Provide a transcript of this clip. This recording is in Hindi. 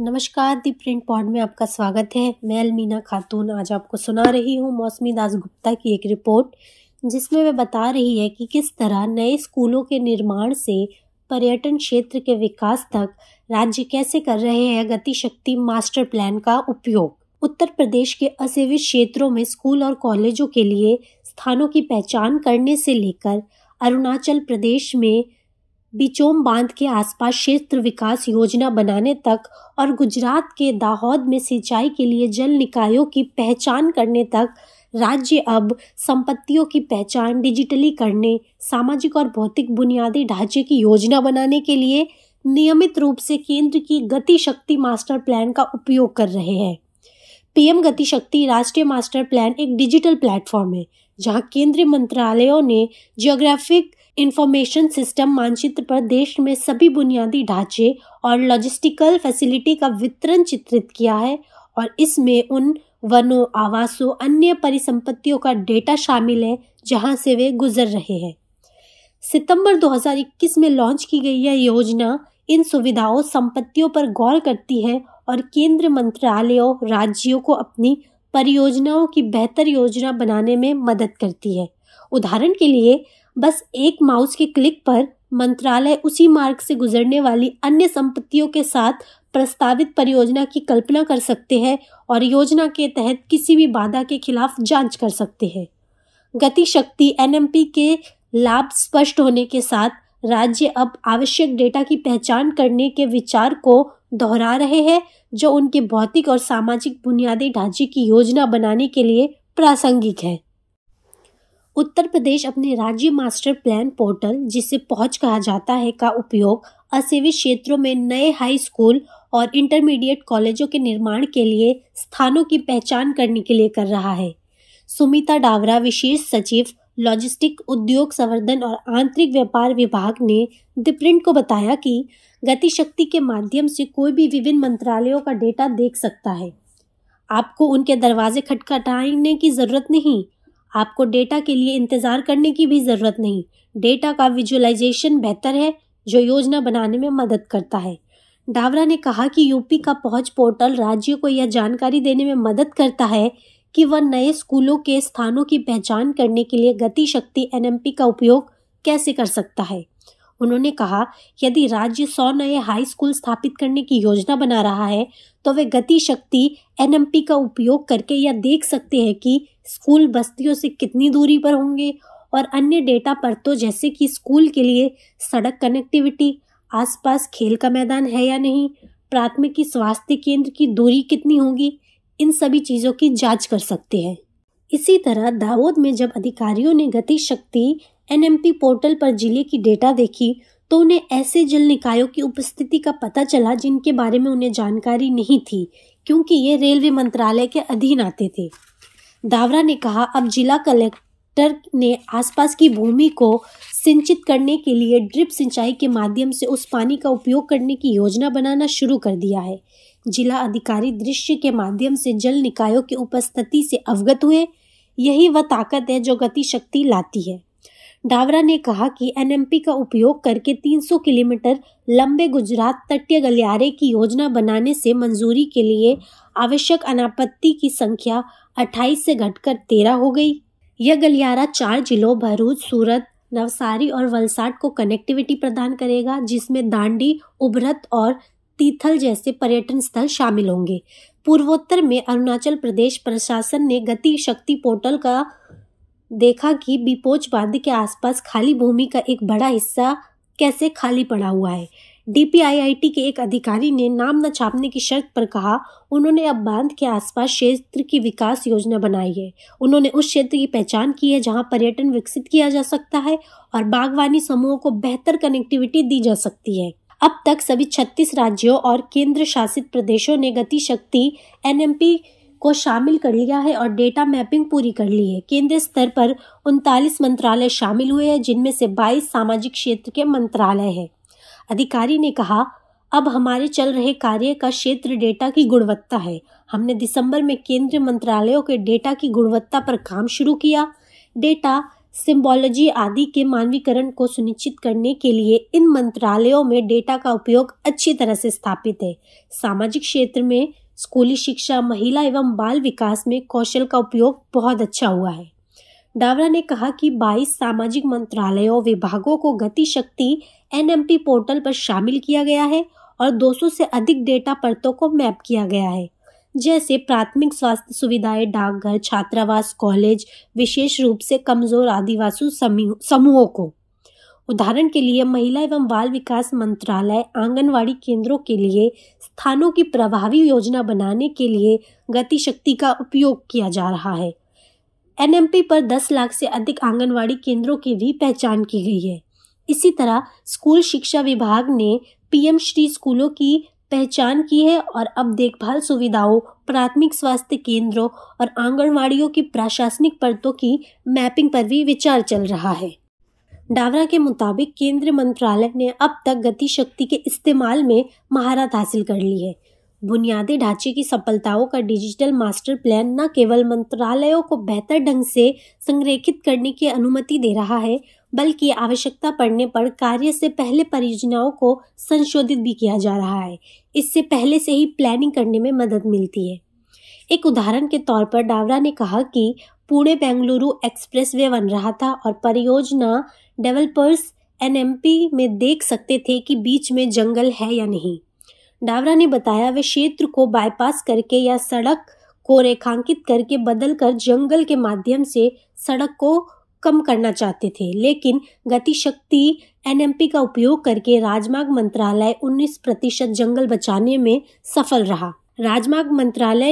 नमस्कार, दी प्रिंट पॉड में आपका स्वागत है। मैं अलमीना खातून आज आपको सुना रही हूँ मौसमी दास गुप्ता की एक रिपोर्ट, जिसमें वह बता रही है कि किस तरह नए स्कूलों के निर्माण से पर्यटन क्षेत्र के विकास तक राज्य कैसे कर रहे हैं गतिशक्ति मास्टर प्लान का उपयोग। उत्तर प्रदेश के असेवित क्षेत्रों में स्कूल और कॉलेजों के लिए स्थानों की पहचान करने से लेकर अरुणाचल प्रदेश में बिचोम बाँध के आसपास क्षेत्र विकास योजना बनाने तक और गुजरात के दाहोद में सिंचाई के लिए जल निकायों की पहचान करने तक, राज्य अब संपत्तियों की पहचान डिजिटली करने, सामाजिक और भौतिक बुनियादी ढांचे की योजना बनाने के लिए नियमित रूप से केंद्र की गति शक्ति मास्टर प्लान का उपयोग कर रहे हैं। पीएम गति शक्ति राष्ट्रीय मास्टर प्लान एक डिजिटल प्लेटफॉर्म है, जहाँ केंद्रीय मंत्रालयों ने जियोग्राफिक इंफॉर्मेशन सिस्टम मानचित्र पर देश में सभी बुनियादी ढांचे और लॉजिस्टिकल फैसिलिटी का वितरण चित्रित किया है और इसमें उन वनों, आवासों, अन्य परिसंपत्तियों का डेटा शामिल है, जहाँ से वे गुजर रहे हैं। सितंबर 2021 में लॉन्च की गई यह योजना इन सुविधाओं, संपत्तियों पर गौर करती है और केंद्र मंत्रालयों, राज्यों को अपनी परियोजनाओं की बेहतर योजना बनाने में मदद करती है। उदाहरण के लिए बस एक माउस के क्लिक पर मंत्रालय उसी मार्ग से गुजरने वाली अन्य संपत्तियों के साथ प्रस्तावित परियोजना की कल्पना कर सकते हैं और योजना के तहत किसी भी बाधा के खिलाफ जाँच कर सकते हैं। गति शक्ति एनएमपी के लाभ स्पष्ट होने के साथ राज्य अब आवश्यक डेटा की पहचान करने के विचार को दोहरा रहे हैं, जो उनके भौतिक और सामाजिक बुनियादी ढांचे की योजना बनाने के लिए प्रासंगिक है। उत्तर प्रदेश अपने राज्य मास्टर प्लान पोर्टल, जिसे पहुँच कहा जाता है, का उपयोग असेवित क्षेत्रों में नए हाई स्कूल और इंटरमीडिएट कॉलेजों के निर्माण के लिए स्थानों की पहचान करने के लिए कर रहा है। सुमिता डावरा, विशेष सचिव, लॉजिस्टिक उद्योग संवर्धन और आंतरिक व्यापार विभाग ने द प्रिंट को बताया कि गतिशक्ति के माध्यम से कोई भी विभिन्न मंत्रालयों का डेटा देख सकता है। आपको उनके दरवाजे खटखटाने की ज़रूरत नहीं आपको डेटा के लिए इंतज़ार करने की भी ज़रूरत नहीं। डेटा का विजुअलाइजेशन बेहतर है, जो योजना बनाने में मदद करता है। डावरा ने कहा कि यूपी का पहुँच पोर्टल राज्यों को यह जानकारी देने में मदद करता है कि वह नए स्कूलों के स्थानों की पहचान करने के लिए गति शक्ति एनएमपी का उपयोग कैसे कर सकता है। उन्होंने कहा, यदि राज्य सौ नए हाई स्कूल स्थापित करने की योजना बना रहा है तो वे गति शक्ति एनएमपी का उपयोग करके यह देख सकते हैं कि स्कूल बस्तियों से कितनी दूरी पर होंगे और अन्य डेटा पर तो जैसे कि स्कूल के लिए सड़क कनेक्टिविटी आसपास खेल का मैदान है या नहीं, प्राथमिकी स्वास्थ्य केंद्र की दूरी कितनी होगी, इन सभी चीज़ों की जाँच कर सकते हैं। इसी तरह दाऊद में जब अधिकारियों ने गति शक्ति एनएमपी पोर्टल पर ज़िले की डेटा देखी तो उन्हें ऐसे जल निकायों की उपस्थिति का पता चला जिनके बारे में उन्हें जानकारी नहीं थी, क्योंकि ये रेलवे मंत्रालय के अधीन आते थे। दावरा ने कहा, अब जिला कलेक्टर ने आसपास की भूमि को सिंचित करने के लिए ड्रिप सिंचाई के माध्यम से उस पानी का उपयोग करने की योजना बनाना शुरू कर दिया है। जिला अधिकारी दृश्य के माध्यम से जल निकायों की उपस्थिति से अवगत हुए। यही वह ताकत है जो गति शक्ति लाती है। डावरा ने कहा कि एनएमपी का उपयोग करके 300 किलोमीटर लंबे गुजरात तटीय गलियारे की योजना बनाने से मंजूरी के लिए आवश्यक अनापत्ति की संख्या 28 से घटकर 13 हो गई। यह गलियारा चार जिलों, भरूच, सूरत, नवसारी और वलसाड को कनेक्टिविटी प्रदान करेगा, जिसमें दांडी, उभरत और तीथल जैसे पर्यटन स्थल शामिल होंगे। पूर्वोत्तर में अरुणाचल प्रदेश प्रशासन ने गति शक्ति पोर्टल का देखा कि बिपोच बाँध के आसपास खाली भूमि का एक बड़ा हिस्सा कैसे खाली पड़ा हुआ है। डीपीआईआईटी के एक अधिकारी ने नाम न छापने की शर्त पर कहा, उन्होंने अब बाँध के आसपास क्षेत्र की विकास योजना बनाई है। उन्होंने उस क्षेत्र की पहचान की है जहाँ पर्यटन विकसित किया जा सकता है और बागवानी समूहों को बेहतर कनेक्टिविटी दी जा सकती है। अब तक सभी 36 राज्यों और केंद्र शासित प्रदेशों ने गति शक्ति एनएमपी को शामिल कर लिया है और डेटा मैपिंग पूरी कर ली है। केंद्रीय स्तर पर उनतालीस मंत्रालय शामिल हुए हैं, जिनमें से 22 सामाजिक क्षेत्र के मंत्रालय हैं। अधिकारी ने कहा, अब हमारे चल रहे कार्य का क्षेत्र डेटा की गुणवत्ता है। हमने दिसंबर में केंद्रीय मंत्रालयों के डेटा की गुणवत्ता पर काम शुरू किया। डेटा सिंबोलॉजी आदि के मानवीकरण को सुनिश्चित करने के लिए इन मंत्रालयों में डेटा का उपयोग अच्छी तरह से स्थापित है। सामाजिक क्षेत्र में स्कूली शिक्षा, महिला एवं बाल विकास में कौशल का उपयोग बहुत अच्छा हुआ है। डावरा ने कहा कि 22 सामाजिक मंत्रालयों, विभागों को गति शक्ति एनएमपी पोर्टल पर शामिल किया गया है और 200 से अधिक डेटा परतों को मैप किया गया है। जैसे प्राथमिक स्वास्थ्य सुविधाएँ, डाकघर, छात्रावास, कॉलेज, विशेष रूप से कमज़ोर आदिवासी समूहों को। उदाहरण के लिए, महिला एवं बाल विकास मंत्रालय आंगनवाड़ी केंद्रों के लिए स्थानों की प्रभावी योजना बनाने के लिए गति शक्ति का उपयोग किया जा रहा है। एनएमपी पर 10 लाख से अधिक आंगनवाड़ी केंद्रों की भी पहचान की गई है। इसी तरह स्कूल शिक्षा विभाग ने पीएम श्री स्कूलों की पहचान की है और अब देखभाल सुविधाओं, प्राथमिक स्वास्थ्य केंद्रों और आंगनवाड़ियों की प्रशासनिक परतों की मैपिंग पर भी विचार चल रहा है। डावरा के मुताबिक केंद्रीय मंत्रालय ने अब तक गति शक्ति के इस्तेमाल में महारत हासिल कर ली है। बुनियादी ढांचे की सफलताओं का डिजिटल मास्टर प्लान न केवल मंत्रालयों को बेहतर ढंग से संरेखित करने की अनुमति दे रहा है, बल्कि आवश्यकता पड़ने पर कार्य से पहले परियोजनाओं को संशोधित भी किया जा रहा है। इससे पहले से ही प्लानिंग करने में मदद मिलती है। एक उदाहरण के तौर पर डावरा ने कहा कि पुणे बेंगलुरु एक्सप्रेस वे बन रहा था और परियोजना डेवलपर्स एनएमपी में देख सकते थे कि बीच में जंगल है या नहीं। डावरा ने बताया, वे क्षेत्र को बाईपास करके या सड़क को रेखांकित करके बदलकर जंगल के माध्यम से सड़क को कम करना चाहते थे। लेकिन गतिशक्ति एनएमपी का उपयोग करके राजमार्ग मंत्रालय 19 प्रतिशत जंगल बचाने में सफल रहा। राजमार्ग मंत्रालय